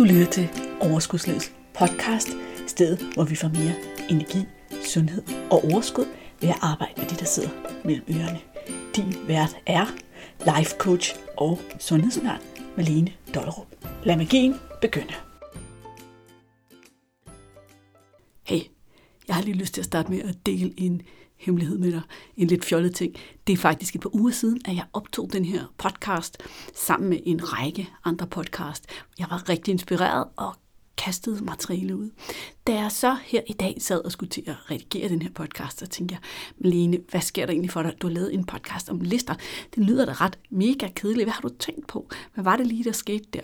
Du lytter til Overskudslivets podcast, stedet hvor vi får mere energi, sundhed og overskud ved at arbejde med det, der sidder mellem ørerne. Din vært er life coach og sundhedsundern Malene Dollerup. Lad magien begynde. Hey, jeg har lige lyst til at starte med at dele en hemmelighed med dig. En lidt fjollet ting. Det er faktisk et par uger siden, at jeg optog den her podcast sammen med en række andre podcast. Jeg var rigtig inspireret og kastede materiale ud. Da jeg så her i dag sad og skulle til at redigere den her podcast, så tænkte jeg, Malene, hvad sker der egentlig for dig? Du har lavet en podcast om lister. Det lyder da ret mega kedeligt. Hvad har du tænkt på? Hvad var det lige, der skete der?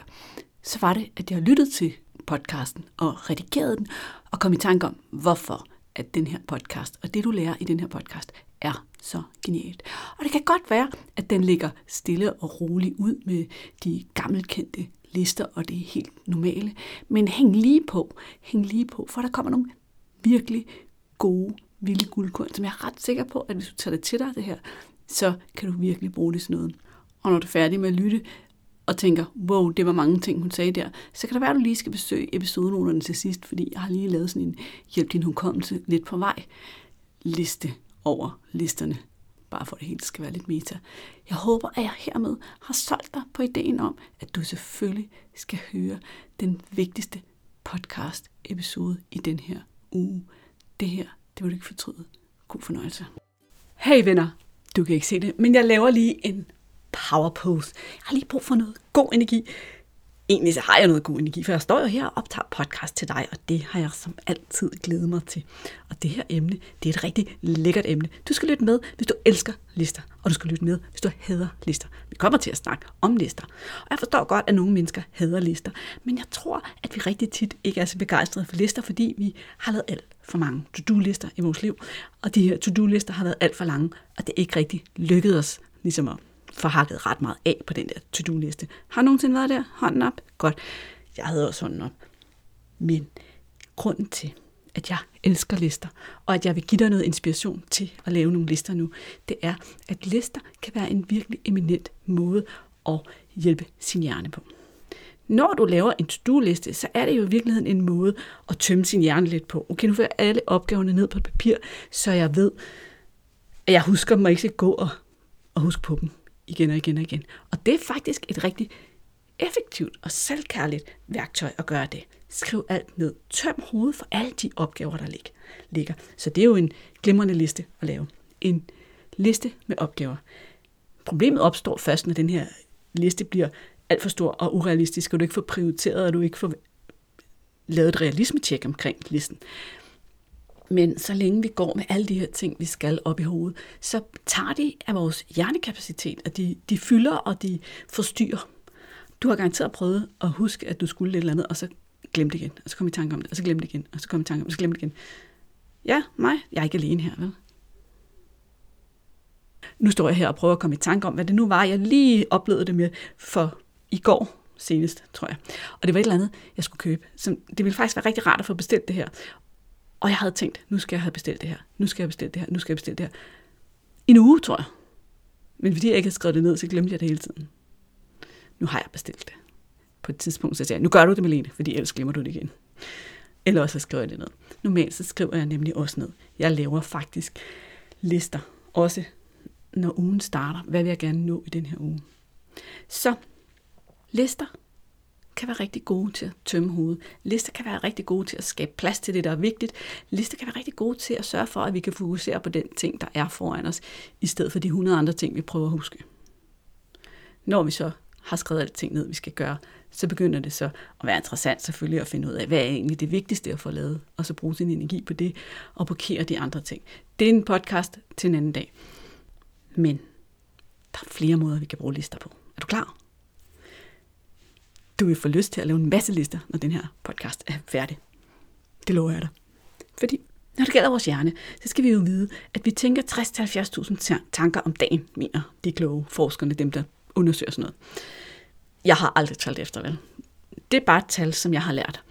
Så var det, at jeg lyttede til podcasten og redigerede den og kom i tanke om, hvorfor at den her podcast, og det du lærer i den her podcast, er så genialt. Og det kan godt være, at den ligger stille og roligt ud med de gammelkendte lister, og det er helt normale. Men hæng lige på, hæng lige på, for der kommer nogle virkelig gode, vilde guldkorn, som jeg er ret sikker på, at hvis du tager det til dig, det her, så kan du virkelig bruge det sådan noget. Og når du er færdig med at lytte, og tænker, wow, det var mange ting, hun sagde der, så kan det være, at du lige skal besøge episodenoterne til sidst, fordi jeg har lige lavet sådan en hjælp din hukommelse lidt på vej liste over listerne, bare for at det hele skal være lidt meta. Jeg håber, at jeg hermed har solgt dig på ideen om, at du selvfølgelig skal høre den vigtigste podcast episode i den her uge. Det her, det vil du ikke fortryde. God fornøjelse. Hey venner, du kan ikke se det, men jeg laver lige en power pose. Jeg har lige brug for noget god energi. Egentlig så har jeg noget god energi, for jeg står jo her og optager podcast til dig, og det har jeg som altid glædet mig til. Og det her emne, det er et rigtig lækkert emne. Du skal lytte med, hvis du elsker lister, og du skal lytte med, hvis du hader lister. Vi kommer til at snakke om lister. Og jeg forstår godt, at nogle mennesker hader lister, men jeg tror, at vi rigtig tit ikke er så begejstrede for lister, fordi vi har lavet alt for mange to-do-lister i vores liv, og de her to-do-lister har været alt for lange, og det er ikke rigtig lykkedes os ligesom at forhakket ret meget af på den der to-do-liste. Har nogensinde været der? Hånden op? Godt. Jeg havde også hånden op. Men grunden til, at jeg elsker lister, og at jeg vil give dig noget inspiration til at lave nogle lister nu, det er, at lister kan være en virkelig eminent måde at hjælpe sin hjerne på. Når du laver en to-do-liste, så er det jo i virkeligheden en måde at tømme sin hjerne lidt på. Okay, nu får jeg alle opgaverne ned på papir, så jeg ved, at jeg husker dem, og ikke skal gå og, og huske på dem igen og igen og igen. Og det er faktisk et rigtig effektivt og selvkærligt værktøj at gøre det. Skriv alt ned. Tøm hovedet for alle de opgaver, der ligger. Så det er jo en glimrende liste at lave. En liste med opgaver. Problemet opstår først, når den her liste bliver alt for stor og urealistisk, og du ikke får prioriteret, og du ikke får lavet et realisme-tjek omkring listen. Men så længe vi går med alle de her ting, vi skal op i hovedet, så tager de af vores hjernekapacitet, og de, de fylder og de forstyrrer. Du har garanteret prøvet at huske, at du skulle lidt eller andet, og så glem det igen, og så kom i tanke om det, og så glem det igen, og så kom i tanke om det, og så glem det igen. Ja, mig. Jeg er ikke alene her, vel? Nu står jeg her og prøver at komme i tanke om, hvad det nu var, jeg lige oplevede det med for i går senest, tror jeg. Og det var et eller andet, jeg skulle købe. Så det ville faktisk være rigtig rart at få bestilt det her. Og jeg havde tænkt, nu skal jeg have bestilt det her, nu skal jeg bestille det her, nu skal jeg bestille det her. I en uge, tror jeg. Men fordi jeg ikke havde skrevet det ned, så glemte jeg det hele tiden. Nu har jeg bestilt det. På et tidspunkt så sagde jeg, nu gør du det, Malene, fordi ellers glemmer du det igen. Eller også så skriver jeg det ned. Normalt så skriver jeg nemlig også ned. Jeg laver faktisk lister, også når ugen starter. Hvad vil jeg gerne nå i den her uge? Så lister kan være rigtig gode til at tømme hovedet. Lister kan være rigtig gode til at skabe plads til det, der er vigtigt. Lister kan være rigtig gode til at sørge for, at vi kan fokusere på den ting, der er foran os, i stedet for de 100 andre ting, vi prøver at huske. Når vi så har skrevet alle ting ned, vi skal gøre, så begynder det så at være interessant selvfølgelig at finde ud af, hvad er egentlig det vigtigste at få lavet, og så bruge sin energi på det, og blokere de andre ting. Det er en podcast til en anden dag. Men der er flere måder, vi kan bruge lister på. Er du klar? Du vil få lyst til at lave en masse lister, når den her podcast er færdig. Det lover jeg dig. Fordi når det gælder vores hjerne, så skal vi jo vide, at vi tænker 60-70.000 tanker om dagen, mener de kloge forskerne, dem der undersøger sådan noget. Jeg har aldrig talt efter, vel? Det er bare et tal, som jeg har lært.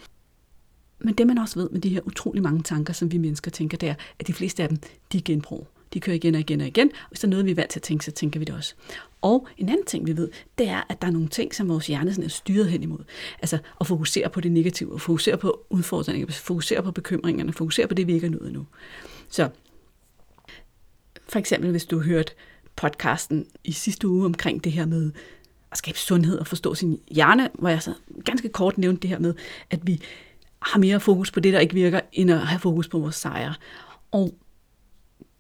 Men det man også ved med de her utrolig mange tanker, som vi mennesker tænker, det er, at de fleste af dem, de er genbrug. De kører igen og igen og igen. Og hvis der er noget, vi er vant til at tænke, så tænker vi det også. Og en anden ting, vi ved, det er, at der er nogle ting, som vores hjerne sådan er styret hen imod. Altså at fokusere på det negative, at fokusere på udfordringer, fokusere på bekymringerne, fokusere på det, vi ikke er nået endnu. Så for eksempel, hvis du har hørt podcasten i sidste uge omkring det her med at skabe sundhed og forstå sin hjerne, hvor jeg så ganske kort nævnte det her med, at vi har mere fokus på det, der ikke virker, end at have fokus på vores sejre. Og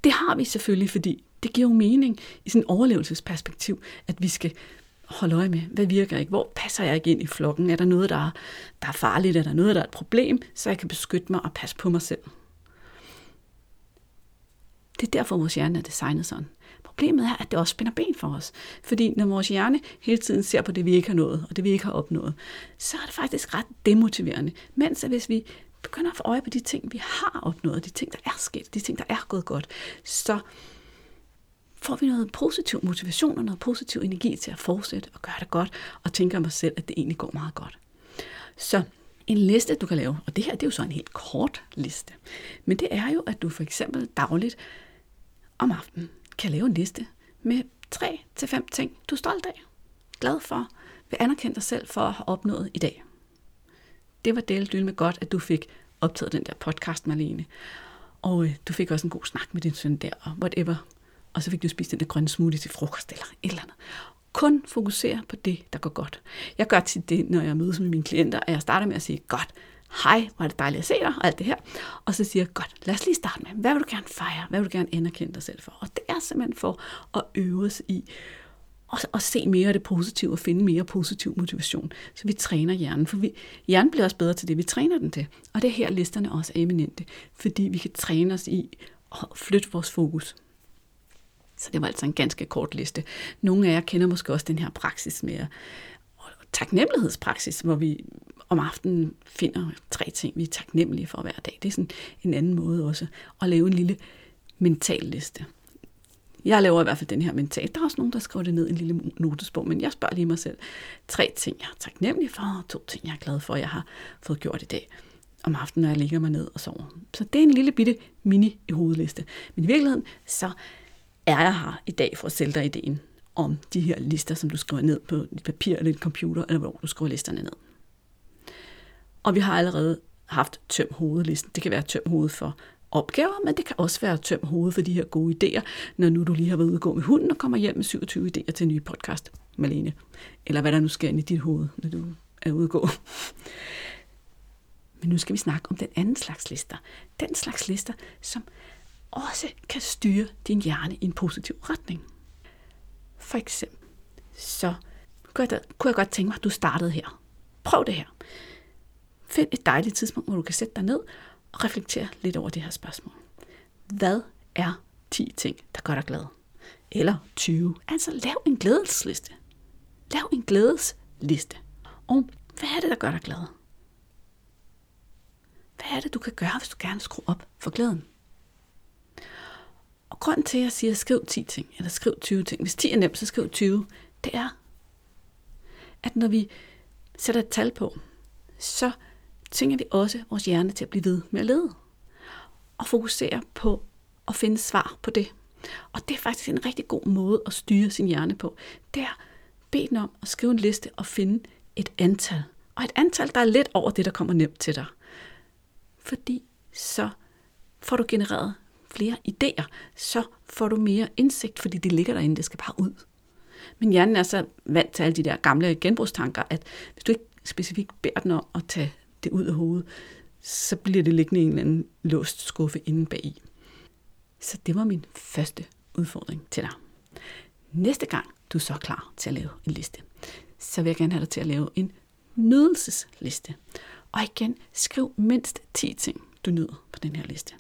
det har vi selvfølgelig, fordi det giver jo mening i sådan en overlevelsesperspektiv, at vi skal holde øje med, hvad virker ikke, hvor passer jeg ikke ind i flokken, er der noget, der er, der er farligt, er der noget, der er et problem, så jeg kan beskytte mig og passe på mig selv. Det er derfor, vores hjerne er designet sådan. Problemet er, at det også spænder ben for os. Fordi når vores hjerne hele tiden ser på det, vi ikke har nået, og det, vi ikke har opnået, så er det faktisk ret demotiverende. Mens at hvis vi begynder at få øje på de ting, vi har opnået, de ting, der er sket, de ting, der er gået godt, så får vi noget positiv motivation og noget positiv energi til at fortsætte og gøre det godt, og tænke om os selv, at det egentlig går meget godt. Så en liste, du kan lave, og det her det er jo så en helt kort liste, men det er jo, at du for eksempel dagligt om aftenen kan lave en liste med tre til fem ting, du er stolt af, glad for, vil anerkende dig selv for at have opnået i dag. Det var delt med godt, at du fik optaget den der podcast, Marlene. Og øh, du fik også en god snak med din søn der, og whatever. Og så fik du spist den der grønne smoothie til frokost eller et eller andet. Kun fokusere på det, der går godt. Jeg gør til det, når jeg mødes med mine klienter, at jeg starter med at sige, godt, hej, hvor er det dejligt at se dig, og alt det her. Og så siger jeg, godt, lad os lige starte med, hvad vil du gerne fejre? Hvad vil du gerne anerkende dig selv for? Og det er simpelthen for at øve os i og, og se mere af det positive og finde mere positiv motivation. Så vi træner hjernen, for vi, hjernen bliver også bedre til det, vi træner den til. Og det er her, listerne også er eminente, fordi vi kan træne os i at flytte vores fokus. Så det var altså en ganske kort liste. Nogle af jer kender måske også den her praksis med taknemmelighedspraksis, hvor vi om aftenen finder tre ting, vi er taknemmelige for hver dag. Det er sådan en anden måde også at lave en lille mental liste. Jeg laver i hvert fald den her mental. Der er også nogen, der skriver det ned i en lille notesbog, men jeg spørger lige mig selv. Tre ting, jeg er taknemmelig for, og to ting, jeg er glad for, jeg har fået gjort i dag om aftenen, når jeg ligger mig ned og sover. Så det er en lille bitte mini i hovedliste. Men i virkeligheden, så er jeg her i dag for at sælge dig ideen om de her lister, som du skriver ned på dit papir eller din computer, eller hvor du skriver listerne ned. Og vi har allerede haft tøm hovedlisten. Det kan være tøm hoved for opgaver, men det kan også være tøm hovedet for de her gode idéer, når nu du lige har været ude og gå med hunden og kommer hjem med 27 idéer til en ny podcast, Malene. Eller hvad der nu sker ind i dit hoved, når du er ude at gå. Men nu skal vi snakke om den anden slags lister. Den slags lister, som også kan styre din hjerne i en positiv retning. For eksempel, så kunne jeg, kunne jeg godt tænke mig, at du startede her. Prøv det her. Find et dejligt tidspunkt, hvor du kan sætte dig ned og reflektere lidt over det her spørgsmål. Hvad er 10 ting, der gør dig glad? Eller 20. Altså lav en glædesliste. Lav en glædesliste. Og hvad er det, der gør dig glad? Hvad er det, du kan gøre, hvis du gerne skruer op for glæden? Og grunden til, at jeg siger, skriv 10 ting, eller skriv 20 ting. Hvis 10 er nemt, så skriv 20. Det er, at når vi sætter et tal på, så tvinger vi også vores hjerne til at blive ved med at lede. Og fokusere på at finde svar på det. Og det er faktisk en rigtig god måde at styre sin hjerne på. Det er bed den om at skrive en liste og finde et antal. Og et antal, der er lidt over det, der kommer nemt til dig. Fordi så får du genereret flere idéer, så får du mere indsigt, fordi det ligger derinde, det skal bare ud. Men hjernen er så vant til alle de der gamle genbrugstanker, at hvis du ikke specifikt beder den om at tage det ud af hovedet, så bliver det liggende i en eller anden låst skuffe inde bagi. Så det var min første udfordring til dig. Næste gang du er så klar til at lave en liste, så vil jeg gerne have dig til at lave en nydelsesliste. Og igen, skriv mindst 10 ting, du nyder på den her liste.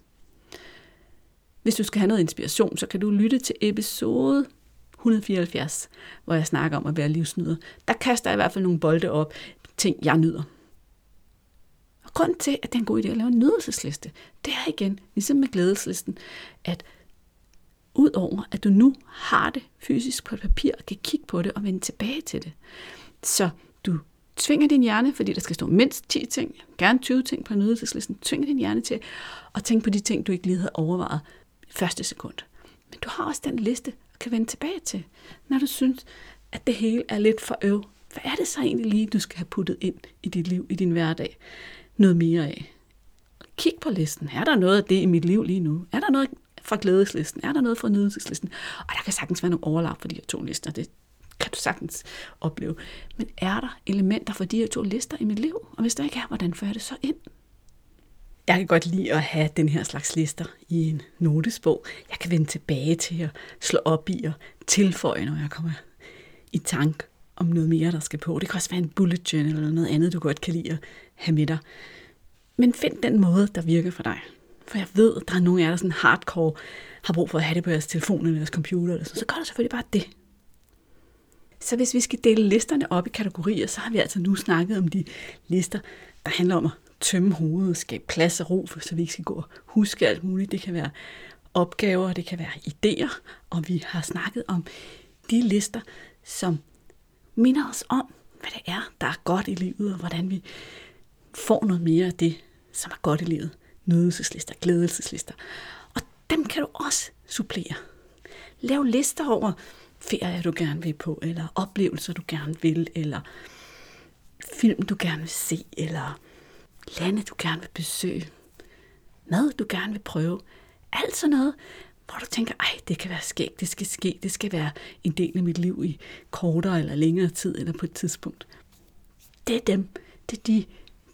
Hvis du skal have noget inspiration, så kan du lytte til episode 174, hvor jeg snakker om at være livsnyder. Der kaster jeg i hvert fald nogle bolde op, ting jeg nyder. Og grund til, at det er en god idé at lave en nydelsesliste, det er igen, ligesom med glædeslisten, at udover at du nu har det fysisk på et papir, og kan kigge på det og vende tilbage til det, så du tvinger din hjerne, fordi der skal stå mindst 10 ting, gerne 20 ting på nydelseslisten, tvinger din hjerne til at tænke på de ting, du ikke lige havde overvejet første sekund. Men du har også den liste, og kan vende tilbage til, når du synes, at det hele er lidt for øv. Hvad er det så egentlig lige, du skal have puttet ind i dit liv, i din hverdag? Noget mere af. Kig på listen. Er der noget af det i mit liv lige nu? Er der noget fra glædeslisten? Er der noget fra nydelseslisten? Og der kan sagtens være nogle overlap for de her to lister. Det kan du sagtens opleve. Men er der elementer for de her to lister i mit liv? Og hvis der ikke er, hvordan fører det så ind? Jeg kan godt lide at have den her slags lister i en notesbog. Jeg kan vende tilbage til at slå op i og tilføje, når jeg kommer i tank om noget mere, der skal på. Det kan også være en bullet journal eller noget andet, du godt kan lide at have med dig. Men find den måde, der virker for dig. For jeg ved, at der er nogle af jer, der sådan hardcore har brug for at have det på jeres telefon eller jeres computer. Eller sådan. Så gør du selvfølgelig bare det. Så hvis vi skal dele listerne op i kategorier, så har vi altså nu snakket om de lister, der handler om at tømme hovedet, skabe plads og ro, så vi ikke skal gå og huske alt muligt. Det kan være opgaver, det kan være idéer, og vi har snakket om de lister, som minder os om, hvad det er, der er godt i livet, og hvordan vi får noget mere af det, som er godt i livet. Nydelseslister, glædelseslister. Og dem kan du også supplere. Lav lister over ferier, du gerne vil på, eller oplevelser, du gerne vil, eller film, du gerne vil se, eller lande, du gerne vil besøge, mad, du gerne vil prøve. Alt sådan noget, hvor du tænker, ej, det kan være skægt, det skal ske, det skal være en del af mit liv i kortere eller længere tid, eller på et tidspunkt. Det er dem, det er de,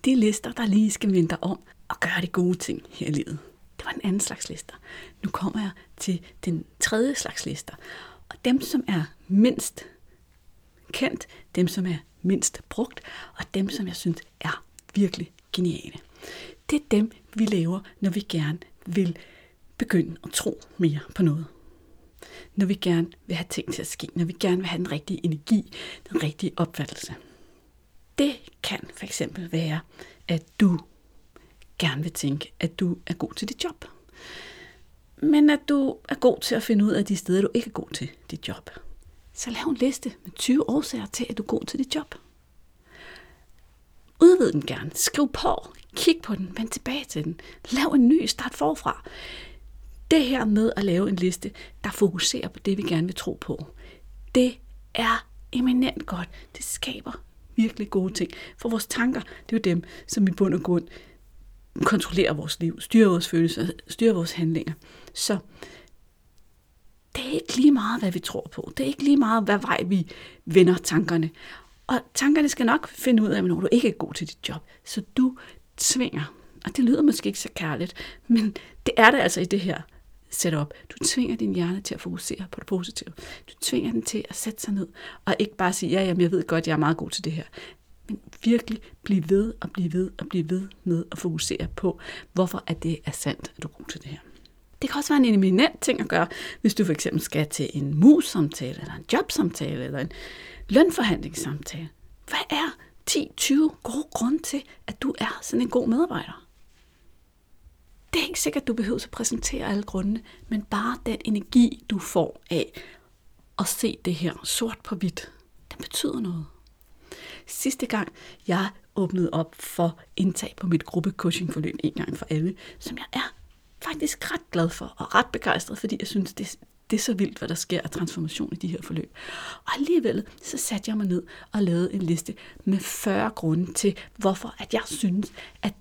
de lister, der lige skal vente om og gøre de gode ting her i livet. Det var en anden slags lister. Nu kommer jeg til den tredje slags lister. Og dem, som er mindst kendt, dem, som er mindst brugt, og dem, som jeg synes er virkelig geniale. Det er dem, vi laver, når vi gerne vil begynde at tro mere på noget. Når vi gerne vil have ting til at ske, når vi gerne vil have den rigtige energi, den rigtige opfattelse. Det kan for eksempel være, at du gerne vil tænke, at du er god til dit job. Men at du er god til at finde ud af de steder, du ikke er god til dit job. Så lav en liste med 20 årsager til, at du er god til dit job. Udvid den gerne. Skriv på. Kig på den. Vend tilbage til den. Lav en ny. Start forfra. Det her med at lave en liste, der fokuserer på det, vi gerne vil tro på, det er eminent godt. Det skaber virkelig gode ting. For vores tanker, det er jo dem, som i bund og grund kontrollerer vores liv, styrer vores følelser, styrer vores handlinger. Så det er ikke lige meget, hvad vi tror på. Det er ikke lige meget, hvad vej vi vender tankerne. Og tankerne skal nok finde ud af, når du ikke er god til dit job. Så du tvinger, og det lyder måske ikke så kærligt, men det er det altså i det her setup. Du tvinger din hjerne til at fokusere på det positive. Du tvinger den til at sætte sig ned, og ikke bare sige, ja, jamen, jeg ved godt, jeg er meget god til det her. Men virkelig blive ved og blive ved og blive ved med at fokusere på, hvorfor at det er sandt, at du er god til det her. Det kan også være en eminent ting at gøre, hvis du for eksempel skal til en mus-samtale, eller en jobsamtale, eller en lønforhandlingssamtale. Hvad er 10-20 gode grunde til, at du er sådan en god medarbejder? Det er ikke sikkert, at du behøver at præsentere alle grundene, men bare den energi, du får af at se det her sort på hvidt, den betyder noget. Sidste gang, jeg åbnede op for indtag på mit gruppecoachingforløb en gang for alle, som jeg er faktisk ret glad for og ret begejstret, fordi jeg synes, det, det er så vildt, hvad der sker af transformation i de her forløb. Og alligevel, så satte jeg mig ned og lavede en liste med 40 grunde til, hvorfor at jeg synes, at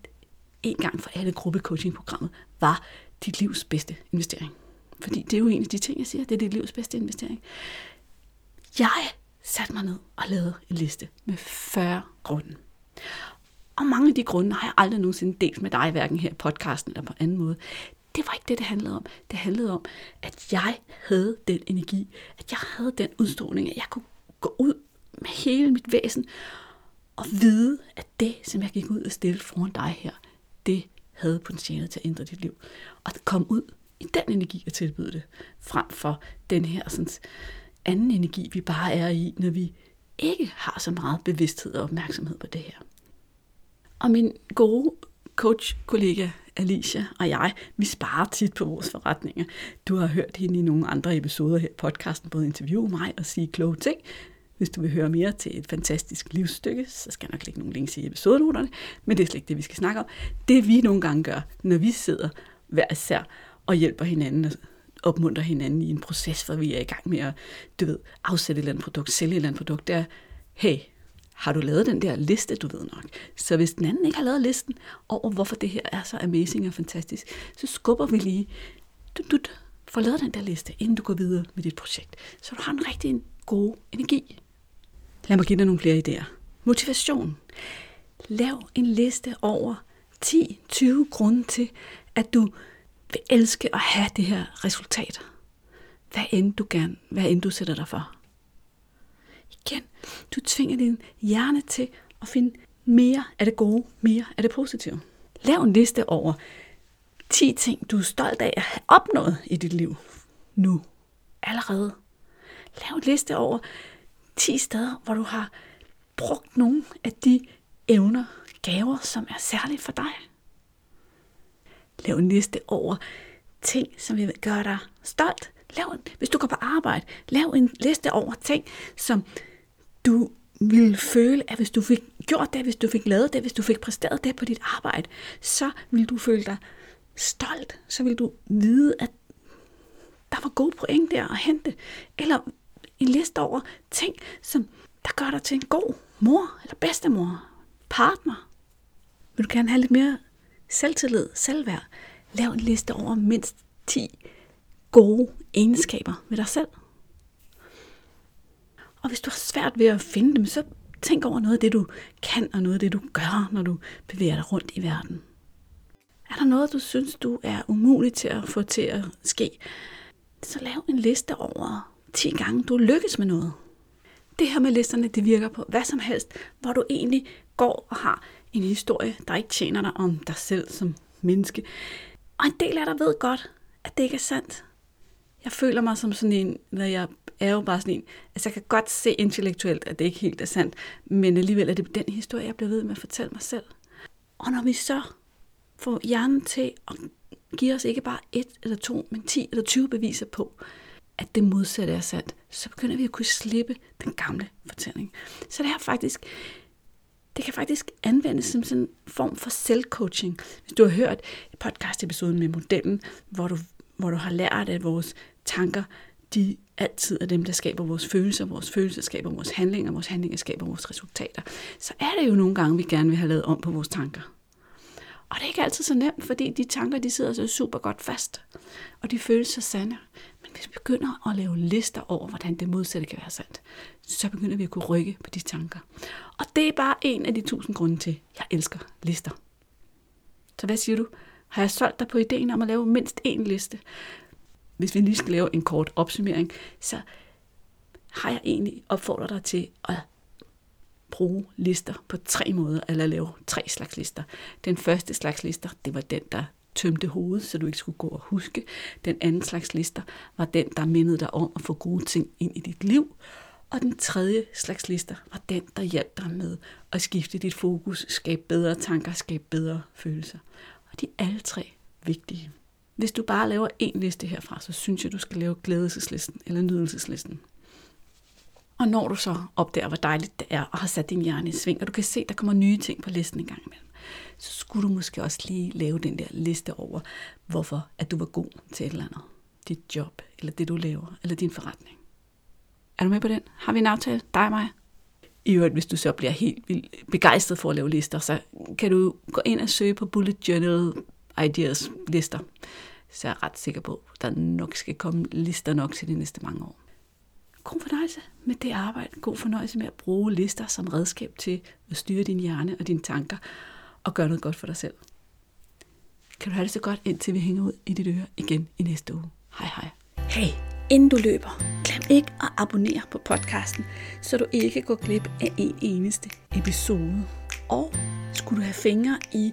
en gang for alle gruppecoaching-programmet var dit livs bedste investering. Fordi det er jo en af de ting, jeg siger, det er dit livs bedste investering. Jeg satte mig ned og lavede en liste med 40 grunde. Og mange af de grunde har jeg aldrig nogensinde delt med dig, hverken her i podcasten eller på anden måde. Det var ikke det, det handlede om. Det handlede om, at jeg havde den energi, at jeg havde den udstråling, at jeg kunne gå ud med hele mit væsen og vide, at det, som jeg gik ud og stille foran dig her, det havde potentiale til at ændre dit liv. Og at komme ud i den energi og tilbyde det, frem for den her sådan, anden energi, vi bare er i, når vi ikke har så meget bevidsthed og opmærksomhed på det her. Og min gode coach-kollega Alicia og jeg, vi sparer tit på vores forretninger. Du har hørt hende i nogle andre episoder her i podcasten, både interviewe mig og sige kloge ting. Hvis du vil høre mere til et fantastisk livsstykke, så skal jeg nok lægge nogle links i episodenoterne, men det er slet ikke det, vi skal snakke om. Det vi nogle gange gør, når vi sidder hver især og hjælper hinanden og opmunter hinanden i en proces, hvor vi er i gang med at, du ved, afsætte et eller andet produkt, sælge et eller andet produkt, det er, hey, har du lavet den der liste, du ved nok? Så hvis den anden ikke har lavet listen over, hvorfor det her er så amazing og fantastisk, så skubber vi lige, du, du, får lavet den der liste, inden du går videre med dit projekt, så du har en rigtig god energi. Lad mig give dig nogle flere idéer. Motivation. Lav en liste over 10-20 grunde til, at du vil elske at have det her resultat. Hvad end du gerne, hvad end du sætter dig for. Igen, du tvinger din hjerne til at finde mere af det gode, mere af det positive. Lav en liste over 10 ting, du er stolt af at have opnået i dit liv nu, allerede. Lav en liste over 10 steder, hvor du har brugt nogle af de evner, gaver, som er særligt for dig. Lav en liste over ting, som vil gøre dig stolt. Lav en, hvis du går på arbejde, lav en liste over ting, som du ville føle, at hvis du fik gjort det, hvis du fik lavet det, hvis du fik præsteret det på dit arbejde, så vil du føle dig stolt. Så vil du vide, at der var gode point der at hente. Eller en liste over ting, som der gør dig til en god mor eller bedstemor, partner. Vil du gerne have lidt mere selvtillid, selvværd? Lav en liste over mindst 10 gode egenskaber ved dig selv. Og hvis du har svært ved at finde dem, så tænk over noget af det, du kan, og noget af det, du gør, når du bevæger dig rundt i verden. Er der noget, du synes, du er umuligt til at få til at ske, så lav en liste over 10 gange, du lykkes med noget. Det her med listerne, det virker på hvad som helst, hvor du egentlig går og har en historie, der ikke tjener dig om dig selv som menneske. Og en del af dig ved godt, at det ikke er sandt. Jeg føler mig som sådan en, hvad jeg er jo bare sådan en, altså jeg kan godt se intellektuelt, at det ikke helt er sandt, men alligevel er det den historie, jeg bliver ved med at fortælle mig selv. Og når vi så får hjernen til at give os ikke bare et eller to, men 10 eller 20 beviser på, at det modsatte er sandt, så begynder vi at kunne slippe den gamle fortælling. Så det her faktisk, det kan faktisk anvendes som sådan en form for selvcoaching. Hvis du har hørt podcast-episoden med modellen, hvor du, hvor du har lært, at vores tanker, de altid er dem, der skaber vores følelser, vores følelser skaber vores handlinger, vores handlinger skaber vores resultater, så er det jo nogle gange, vi gerne vil have lavet om på vores tanker. Og det er ikke altid så nemt, fordi de tanker, de sidder så super godt fast, og de føles så sande. Men hvis vi begynder at lave lister over, hvordan det modsatte kan være sandt, så begynder vi at kunne rykke på de tanker. Og det er bare en af de tusind grunde til, at jeg elsker lister. Så hvad siger du? Har jeg solgt dig på ideen om at lave mindst én liste? Hvis vi lige skal lave en kort opsummering, så har jeg egentlig opfordret dig til at bruge lister på tre måder, eller lave tre slags lister. Den første slags lister, det var den, der tømte hovedet, så du ikke skulle gå og huske. Den anden slags lister var den, der mindede dig om at få gode ting ind i dit liv. Og den tredje slags lister var den, der hjalp dig med at skifte dit fokus, skabe bedre tanker, skabe bedre følelser. Og de er alle tre vigtige. Hvis du bare laver en liste herfra, så synes jeg, du skal lave glædeslisten eller nydelseslisten. Og når du så opdager, hvor dejligt det er, og har sat din hjerne i sving, og du kan se, der kommer nye ting på listen en gang imellem, så skulle du måske også lige lave den der liste over, hvorfor at du var god til et eller andet. Dit job, eller det du laver, eller din forretning. Er du med på den? Har vi en aftale? Dig og mig? I øvrigt, hvis du så bliver helt vildt begejstret for at lave lister, så kan du gå ind og søge på Bullet Journal Ideas lister. Så jeg er ret sikker på, at der nok skal komme lister nok til de næste mange år god fornøjelse med det arbejde. God fornøjelse med at bruge lister som redskab til at styre din hjerne og dine tanker og gøre noget godt for dig selv. Kan du have det så godt, indtil vi hænger ud i dit øre igen i næste uge. Hej hej. Hey, inden du løber, glem ikke at abonnere på podcasten, så du ikke går glip af en eneste episode. Og skulle du have fingre i